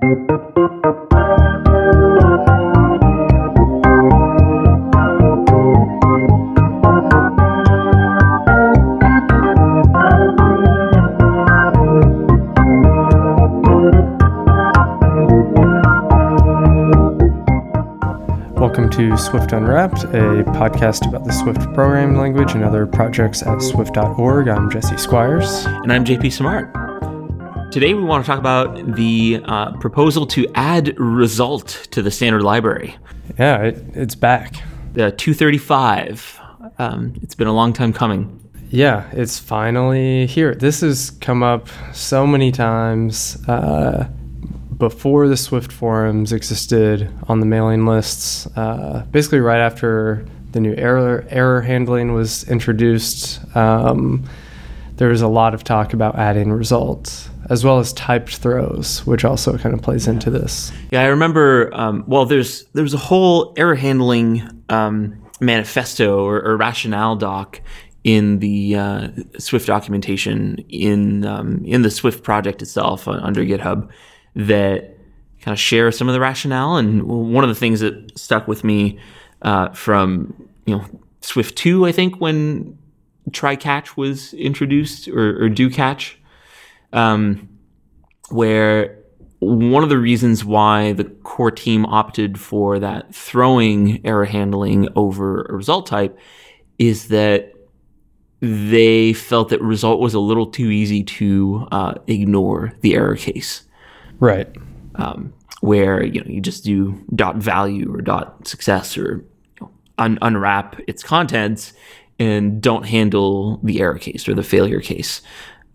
Welcome to Swift Unwrapped, a podcast about the Swift programming language and other projects at swift.org. I'm Jesse Squires. And I'm JP Simard. Today we want to talk about the uh, proposal to add result to the standard library. Yeah, it, it's back. The 235. Um, it's been a long time coming. Yeah, it's finally here. This has come up so many times. Uh, before the Swift forums existed on the mailing lists, uh, basically right after the new error error handling was introduced, um, there was a lot of talk about adding results as well as typed throws, which also kind of plays into this. Yeah, I remember. Um, well, there's there's a whole error handling um, manifesto or, or, rationale doc in the uh, Swift documentation in um, in the Swift project itself uh, under GitHub that kind of share some of the rationale. And one of the things that stuck with me uh, from you know Swift two, I think when try catch was introduced or, or do catch, um, where one of the reasons why the core team opted for that throwing error handling over a result type is that they felt that result was a little too easy to uh, ignore the error case. Right. Um, where you know you just do dot value or dot success or you know, un- unwrap its contents and don't handle the error case or the failure case.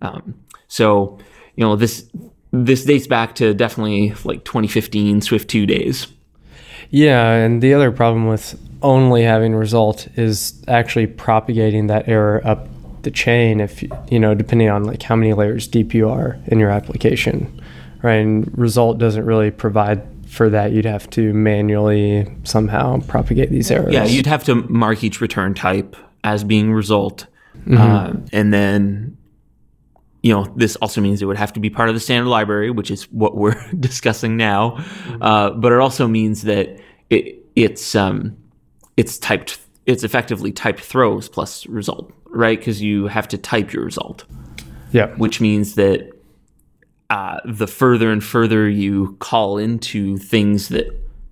Um, so you know this this dates back to definitely like 2015 Swift 2 days. Yeah, and the other problem with only having result is actually propagating that error up the chain if you know depending on like how many layers deep you are in your application right? And result doesn't really provide for that. You'd have to manually somehow propagate these errors. Yeah, you'd have to mark each return type as being result, mm-hmm. uh, and then you know this also means it would have to be part of the standard library, which is what we're discussing now. Mm-hmm. Uh, but it also means that it, it's um, it's typed it's effectively typed throws plus result, right? Because you have to type your result. Yeah. Which means that uh, the further and further you call into things that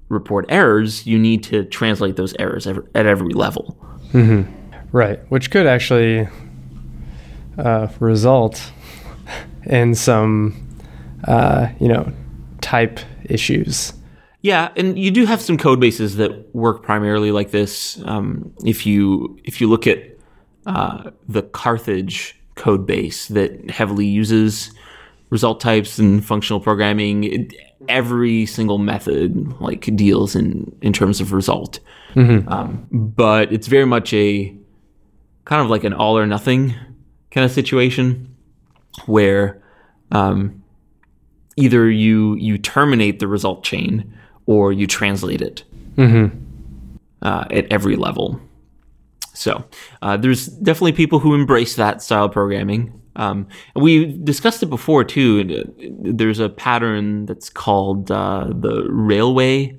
report errors, you need to translate those errors at every level. Mm-hmm. Right, which could actually uh, result in some, uh, you know, type issues. Yeah, and you do have some code bases that work primarily like this. Um, if you if you look at uh, the Carthage code base that heavily uses result types and functional programming, every single method like deals in in terms of result. Mm-hmm. Um, but it's very much a kind of like an all or nothing kind of situation where um, either you you terminate the result chain or you translate it mm-hmm. uh, at every level. So uh, there's definitely people who embrace that style of programming. Um, we discussed it before too. There's a pattern that's called uh, the railway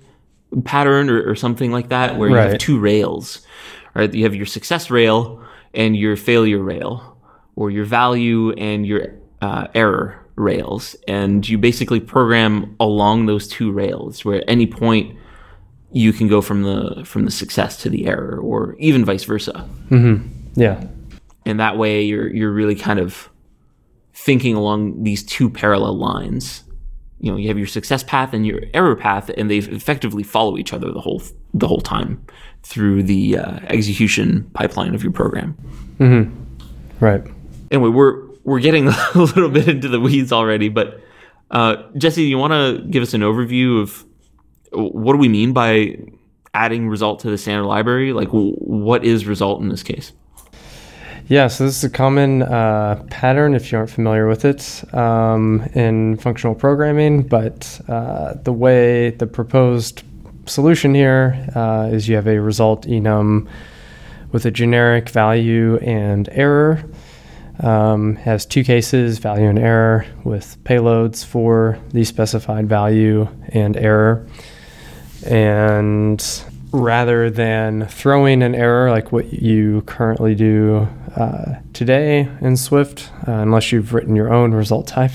pattern or, or, something like that, where right. you have two rails. Right, you have your success rail and your failure rail, or your value and your uh, error rails, and you basically program along those two rails, where at any point you can go from the from the success to the error, or even vice versa. Mm-hmm. Yeah and that way you're you're really kind of thinking along these two parallel lines. You know, you have your success path and your error path, and they effectively follow each other the whole the whole time through the uh, execution pipeline of your program. Mm-hmm. Right. Anyway, we're we're getting a little bit into the weeds already, but uh, Jesse, you want to give us an overview of what do we mean by adding result to the standard library? Like, what is result in this case? Yeah, so this is a common uh, pattern if you aren't familiar with it um, in functional programming, but uh, the way the proposed solution here uh, is you have a result enum with a generic value and error. Um, has two cases value and error with payloads for the specified value and error. And rather than throwing an error like what you currently do uh, today in Swift, uh, unless you've written your own result type,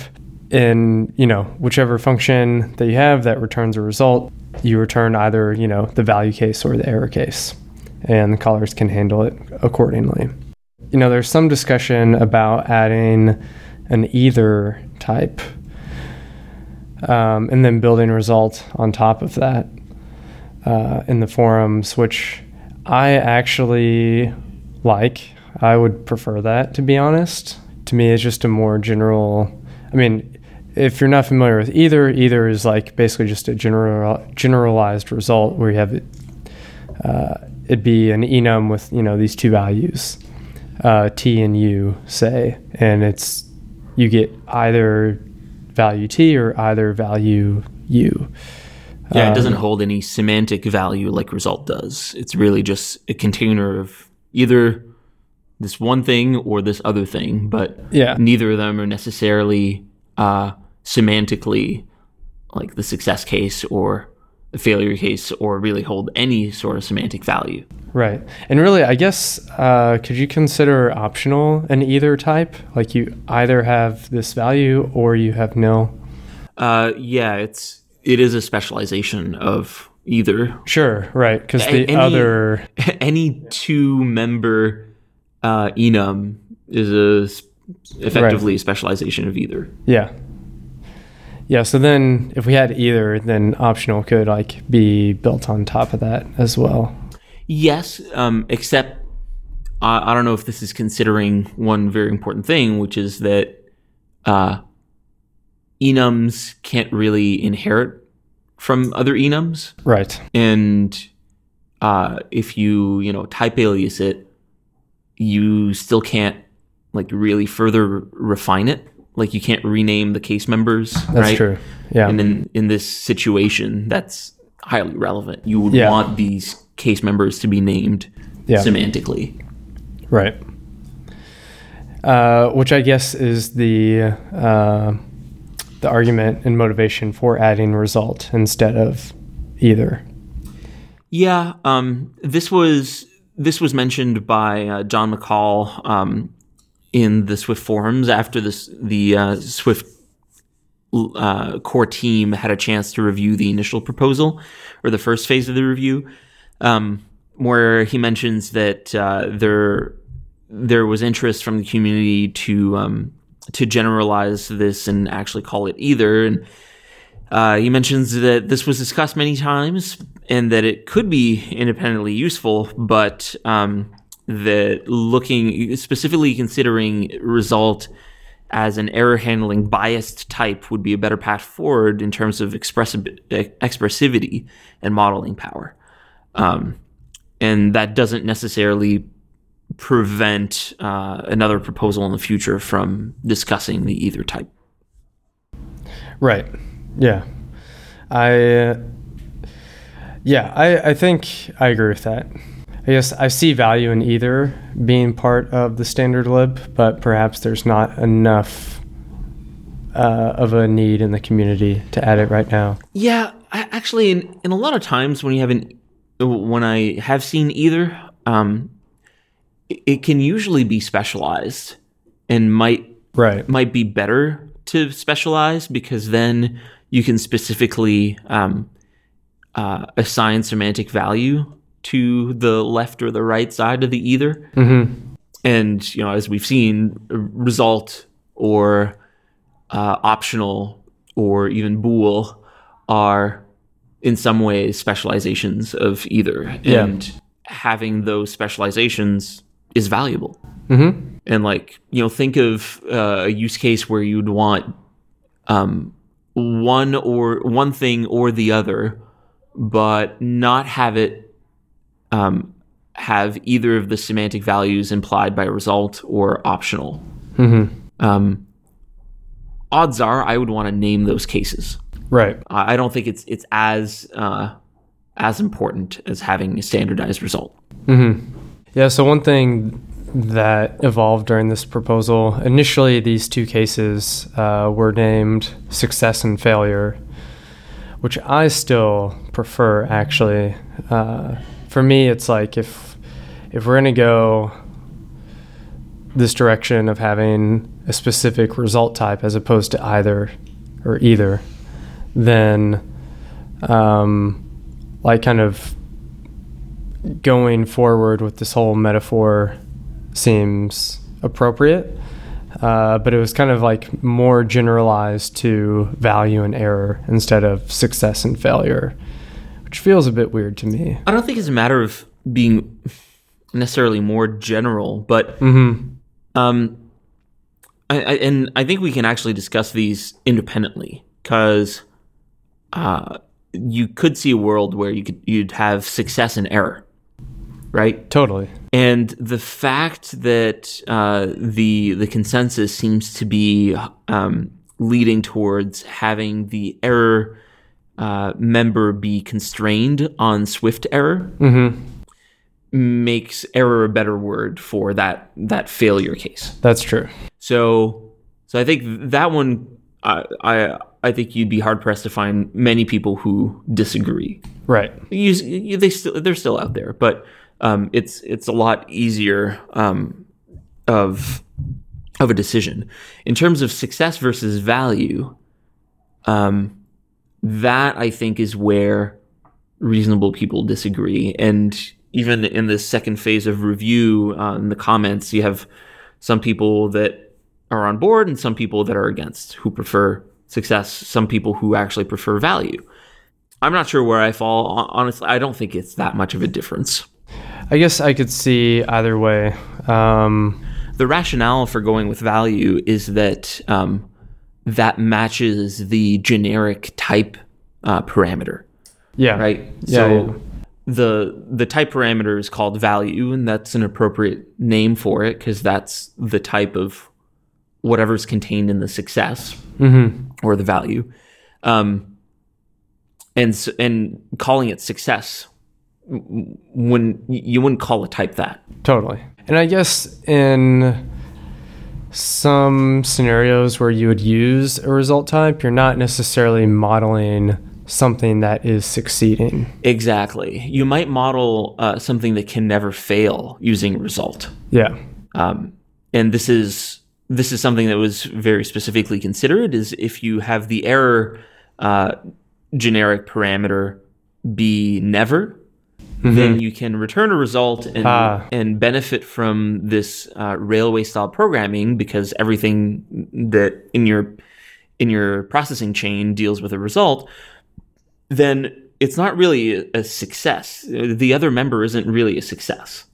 in you know whichever function that you have that returns a result, you return either you know the value case or the error case, and the callers can handle it accordingly. You know, there's some discussion about adding an either type um, and then building result on top of that uh, in the forums, which I actually like. I would prefer that, to be honest. To me, it's just a more general. I mean, if you're not familiar with either, either is like basically just a general generalized result where you have it. Uh, it'd be an enum with you know these two values, uh, t and u, say, and it's you get either value t or either value u. Yeah, it doesn't hold any semantic value like result does. It's really just a container of either this one thing or this other thing, but Yeah. neither of them are necessarily uh, semantically like the success case or failure case or really hold any sort of semantic value. Right. And really, I guess, uh, could you consider optional an either type? Like you either have this value or you have nil? Uh, yeah, it's it is a specialization of either Sure, right. Because the any- other, any two member uh, enum is a effectively a specialization of either. yeah. Yeah, so then if we had either, then optional could like be built on top of that as well. Yes, um, except I, I don't know if this is considering one very important thing, which is that uh, enums can't really inherit from other enums, Right. and uh, if you you know type alias it, you still can't like really further refine it. Like you can't rename the case members. That's right? true. Yeah. And in in this situation, that's highly relevant. You would Yeah. want these case members to be named Yeah. semantically. Right. Uh, which I guess is the uh, the argument and motivation for adding result instead of either. Yeah, um, this was this was mentioned by uh, John McCall um, in the Swift forums after this the uh, Swift uh, core team had a chance to review the initial proposal or the first phase of the review, um, where he mentions that uh, there there was interest from the community to um, to generalize this and actually call it either and. Uh, he mentions that this was discussed many times and that it could be independently useful, but um, that looking specifically considering result as an error handling biased type would be a better path forward in terms of expressi- expressivity and modeling power. Um, and that doesn't necessarily prevent uh, another proposal in the future from discussing the either type. Right. Yeah. I. Uh, yeah, I, I think I agree with that. I guess I see value in either being part of the standard lib, but perhaps there's not enough uh, of a need in the community to add it right now. Yeah, I, actually, in, in a lot of times when you have an when I have seen either, um, it, it can usually be specialized and might Right. might be better to specialize because then you can specifically um, uh, assign semantic value to the left or the right side of the either. Mm-hmm. And you know, as we've seen, result or uh, optional or even bool are in some ways specializations of either, Yeah. and having those specializations is valuable. Mm-hmm. And like you know, think of uh, a use case where you'd want um, one or one thing or the other, but not have it um, have either of the semantic values implied by result or optional. Mm-hmm. Um, odds are, I would want to name those cases. Right. I don't think it's it's as uh, as important as having a standardized result. Mm-hmm. Yeah. So one thing that evolved during this proposal. Initially, these two cases uh, were named success and failure, which I still prefer actually. Uh, for me, it's like if if we're gonna go this direction of having a specific result type as opposed to either or either, then um, like kind of going forward with this whole metaphor seems appropriate. Uh, but it was kind of like more generalized to value and error instead of success and failure, which feels a bit weird to me. I don't think it's a matter of being necessarily more general, but Mm-hmm. um, I, I, and I think we can actually discuss these independently because uh, you could see a world where you could you'd have success and error, right? Totally. And the fact that uh, the the consensus seems to be um, leading towards having the error uh, member be constrained on Swift error Mm-hmm. makes error a better word for that that failure case. That's true. So so I think that one I I, I think you'd be hard pressed to find many people who disagree. Right. You, you, they still they're still out there, but um, it's it's a lot easier um, of of a decision in terms of success versus value. Um, that I think is where reasonable people disagree, and even in the second phase of review, uh, in the comments, you have some people that are on board and some people that are against, who prefer success. Some people who actually prefer value. I'm not sure where I fall. Honestly, I don't think it's that much of a difference. I guess I could see either way. Um, The rationale for going with value is that um, that matches the generic type uh, parameter, yeah. right? Yeah, so yeah. the the type parameter is called value, and that's an appropriate name for it because that's the type of whatever's contained in the success. Mm-hmm. or the value, um, and and calling it success when you wouldn't call a type that. Totally. And I guess in some scenarios where you would use a result type, you're not necessarily modeling something that is succeeding. Exactly. You might model uh, something that can never fail using result, Yeah. um, and this is this is something that was very specifically considered. Is if you have the error uh, generic parameter be never, then you can return a result and Ah. and benefit from this uh, railway style programming because everything that in your in your processing chain deals with a result. Then it's not really a, success. The other member isn't really a success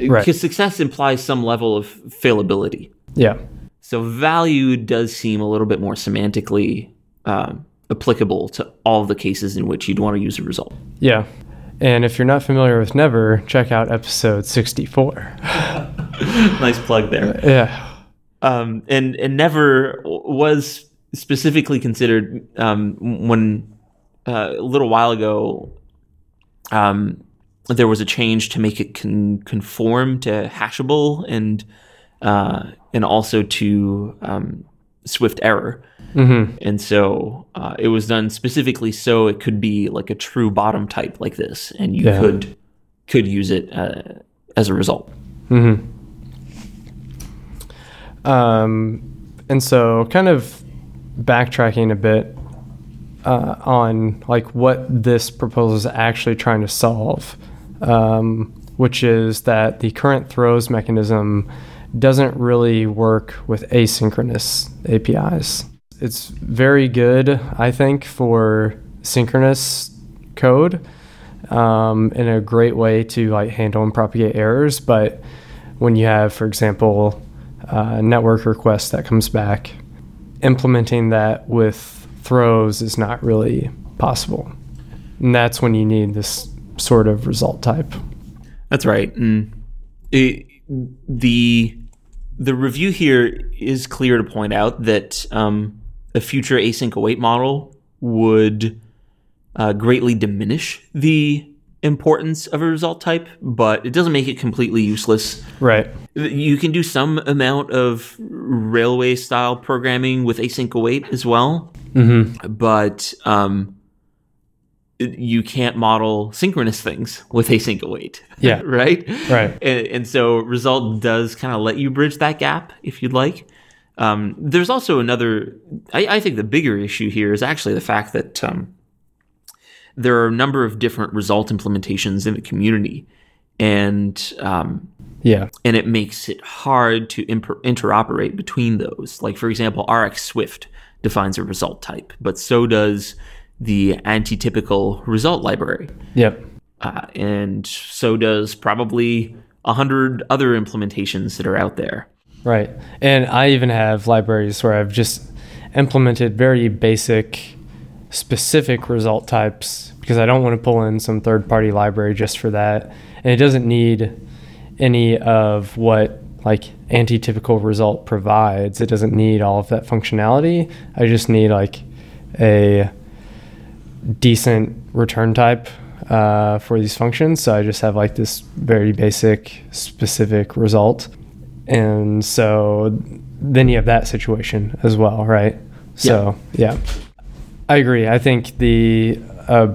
Right. because success implies some level of failability. Yeah. So value does seem a little bit more semantically um, applicable to all the cases in which you'd want to use a result. Yeah. And if you're not familiar with Never, check out episode 64. nice plug there. Yeah. Um, and and never was specifically considered um, when uh, a little while ago. Um, there was a change to make it con- conform to hashable and uh, and also to um, Swift error. Mm-hmm. And so uh, it was done specifically so it could be like a true bottom type like this, and you Yeah. could could use it uh, as a result. Mm-hmm. Um, and so, kind of backtracking a bit uh, on like what this proposal is actually trying to solve, um, which is that the current throws mechanism doesn't really work with asynchronous APIs. It's very good, I think, for synchronous code um, and a great way to like handle and propagate errors. But when you have, for example, a network request that comes back, implementing that with throws is not really possible. And that's when you need this sort of result type. That's right. And it, the the review here is clear to point out that um, a future async await model would uh, greatly diminish the importance of a result type, but it doesn't make it completely useless. Right. You can do some amount of railway style programming with async await as well, Mm-hmm. but um, you can't model synchronous things with async await. Yeah. right. Right. And, and so result does kind of let you bridge that gap if you'd like. Um, there's also another. I, I think the bigger issue here is actually the fact that um, there are a number of different result implementations in the community, and um, Yeah. and it makes it hard to imper- interoperate between those. Like for example, RxSwift defines a result type, but so does the antitypical result library, Yep. uh, and so does probably a hundred other implementations that are out there. Right. And I even have libraries where I've just implemented very basic, specific result types because I don't want to pull in some third party library just for that. And it doesn't need any of what like anti-typical result provides. It doesn't need all of that functionality. I just need like a decent return type uh, for these functions. So I just have like this very basic, specific result. And so then you have that situation as well, right? So, yeah. I agree. I think the uh,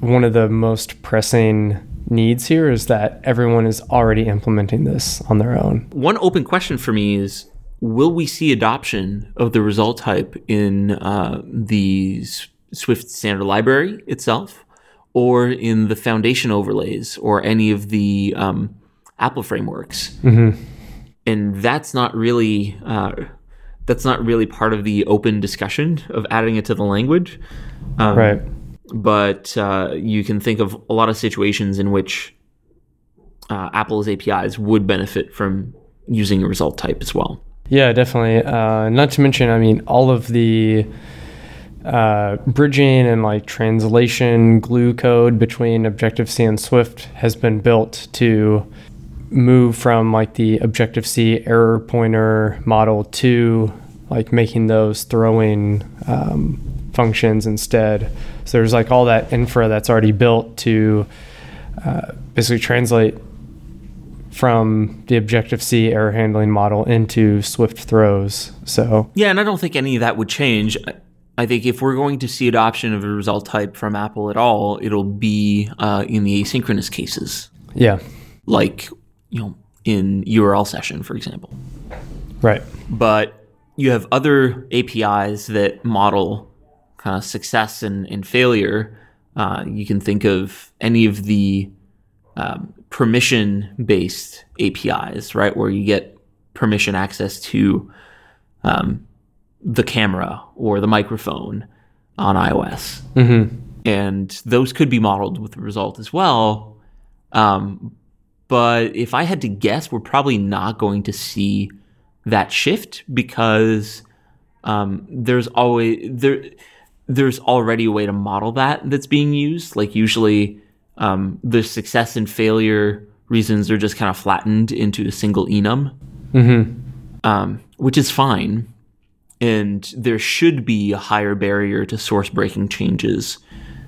one of the most pressing needs here is that everyone is already implementing this on their own. One open question for me is will we see adoption of the result type in uh, the Swift standard library itself or in the foundation overlays or any of the um, Apple frameworks? And that's not really. Uh, that's not really part of the open discussion of adding it to the language. Um, Right. but uh, you can think of a lot of situations in which uh, Apple's APIs would benefit from using a result type as well. Yeah, definitely. Uh, not to mention, I mean, all of the uh, bridging and like translation glue code between Objective C and Swift has been built to move from like the Objective C error pointer model to like making those throwing um, functions instead. So there's like all that infra that's already built to uh, basically translate from the Objective C error handling model into Swift throws. So Yeah, and I don't think any of that would change. I- I think if we're going to see adoption of a result type from Apple at all, it'll be uh, in the asynchronous cases, yeah, like you know in URL session, for example. right, but you have other APIs that model kind of success and, and failure. Uh, you can think of any of the um, permission based APIs, right, where you get permission access to um, the camera or the microphone on iOS. mm-hmm. And those could be modeled with the result as well. Um, but if I had to guess, we're probably not going to see that shift because um, there's always there there's already a way to model that that's being used. Like usually, um, the success and failure reasons are just kind of flattened into a single enum, Mm-hmm. um, which is fine. And there should be a higher barrier to source breaking changes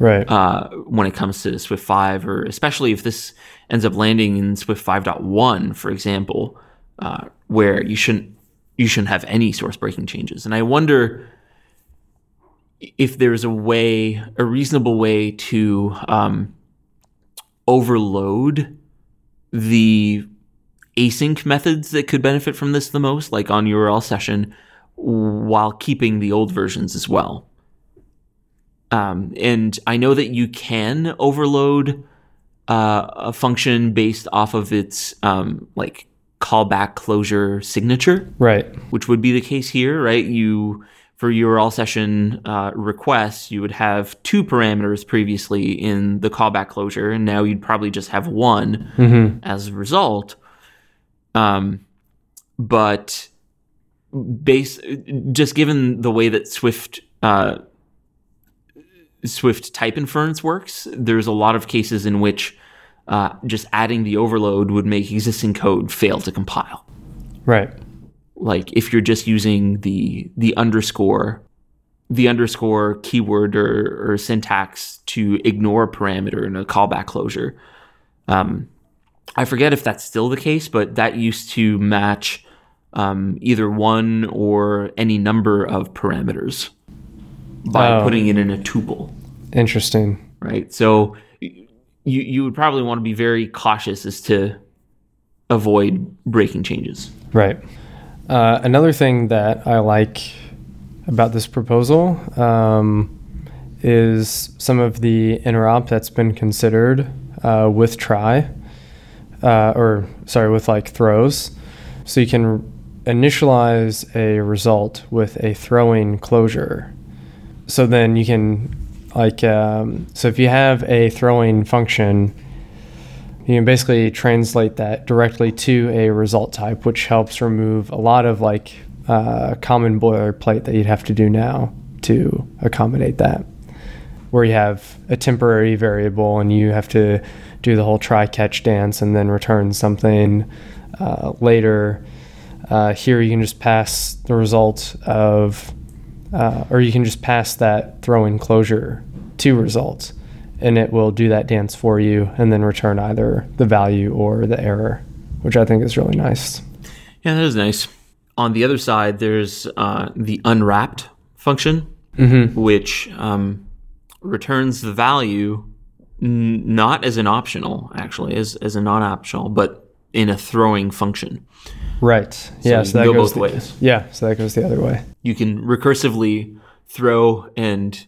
right, uh, when it comes to Swift 5, or especially if this ends up landing in Swift 5.1, for example, uh, where you shouldn't you shouldn't have any source breaking changes. And I wonder if there's a way, a reasonable way to um, overload the async methods that could benefit from this the most, like on URL session, while keeping the old versions as well. Um, and I know that you can overload uh, a function based off of its um, like callback closure signature, right, which would be the case here, right? You for URL session uh, requests, you would have two parameters previously in the callback closure, and now you'd probably just have one mm-hmm. as a result. Um, but base just given the way that Swift uh, Swift type inference works, there's a lot of cases in which uh, just adding the overload would make existing code fail to compile. right, Like if you're just using the the underscore the underscore keyword or, or syntax to ignore a parameter in a callback closure. Um, I forget if that's still the case, but that used to match um, either one or any number of parameters by Oh. putting it in a tuple, Interesting. right? So you you would probably want to be very cautious as to avoid breaking changes. Right. Uh, another thing that I like about this proposal um, is some of the interop that's been considered uh, with try, uh, or sorry, with like throws. So you can initialize a result with a throwing closure. So then you can, like, um, so if you have a throwing function, you can basically translate that directly to a result type, which helps remove a lot of like uh, common boilerplate that you'd have to do now to accommodate that. Where you have a temporary variable and you have to do the whole try catch dance and then return something uh, later. Uh, here you can just pass the result of, uh, or you can just pass that throw throwing closure to results and it will do that dance for you and then return either the value or the error, which I think is really nice. Yeah, that is nice. On the other side, there's uh, the unwrapped function, which um, returns the value n- not as an optional, actually, as, as a non optional, but in a throwing function. Right. yeah. So that go goes both the- ways. Yeah. So that goes the other way. You can recursively throw and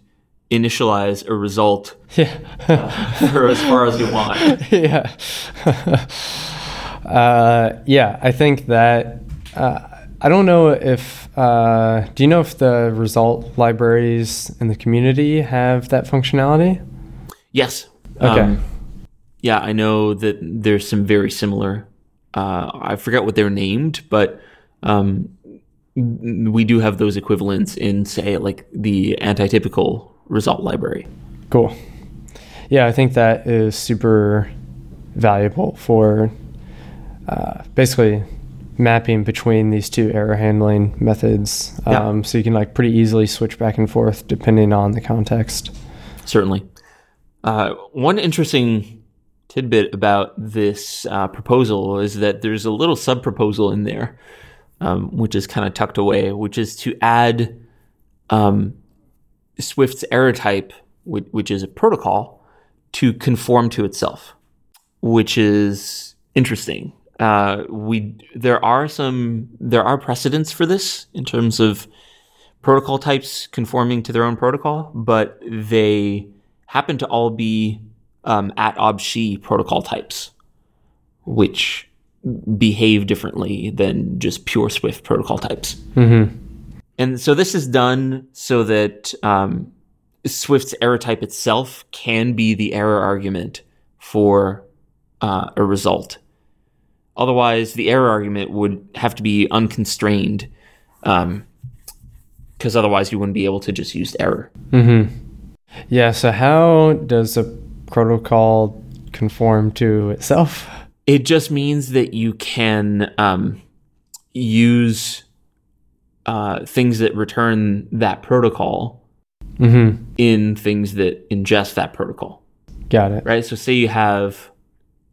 initialize a result Yeah. for as far as you want. yeah. uh, yeah. I think that. Uh, I don't know if. Uh, do you know if the result libraries in the community have that functionality? Yes. Okay. yeah, I know that there's some very similar. Uh, I forget what they're named, but um, we do have those equivalents in, say, like the antitypical result library. Cool. Yeah, I think that is super valuable for uh, basically mapping between these two error handling methods. Yeah. Um, So you can like pretty easily switch back and forth depending on the context. Certainly. Uh, one interesting tidbit about this uh, proposal is that there's a little sub proposal in there, um, which is kind of tucked away, which is to add um, Swift's error type, which, which is a protocol, to conform to itself, which is interesting. Uh, we there are some there are precedents for this in terms of protocol types conforming to their own protocol, but they happen to all be um, at objc protocol types, which behave differently than just pure Swift protocol types. Mm-hmm. And so this is done so that um, Swift's error type itself can be the error argument for uh, a result. Otherwise, the error argument would have to be unconstrained, because otherwise you wouldn't be able to just use error. Mm-hmm. Yeah. So how does a protocol conform to itself? It just means that you can um, use uh, things that return that protocol Mm-hmm. in things that ingest that protocol. Got it. right? So say you have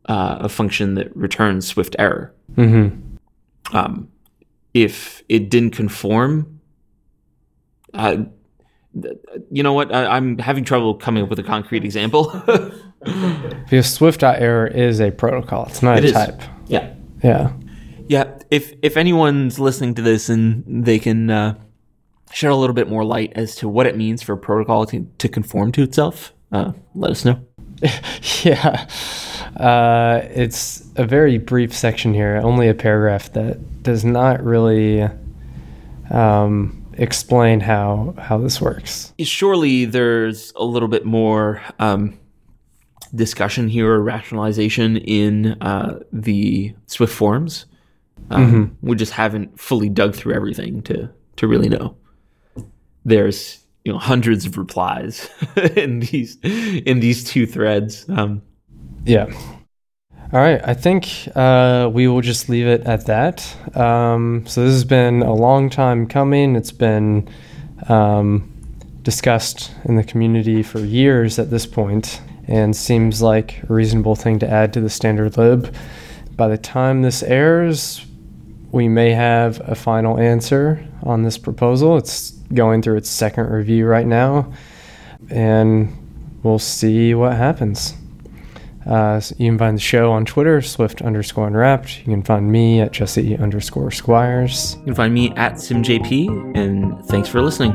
uh, a function that returns Swift error. Mm-hmm. Um, if it didn't conform, uh, you know what? I, I'm having trouble coming up with a concrete example. Because Swift.error is a protocol. It's not It a is. type. yeah, Yeah. yeah. If if anyone's listening to this and they can uh, shed a little bit more light as to what it means for a protocol to, to conform to itself, uh, let us know. yeah. Uh, it's a very brief section here, only a paragraph that does not really um, explain how how this works. surely there's a little bit more um, discussion here or rationalization in uh, the Swift forums. Um, We just haven't fully dug through everything to to really know. There's you know hundreds of replies in these in these two threads. Um, Yeah. All right. I think uh, we will just leave it at that. Um, so this has been a long time coming. It's been um, discussed in the community for years at this point and seems like a reasonable thing to add to the standard lib. By the time this airs, we may have a final answer on this proposal. It's going through its second review right now, and we'll see what happens. Uh, you can find the show on Twitter, Swift underscore unwrapped. You can find me at Jesse underscore Squires. You can find me at SimJP, and thanks for listening.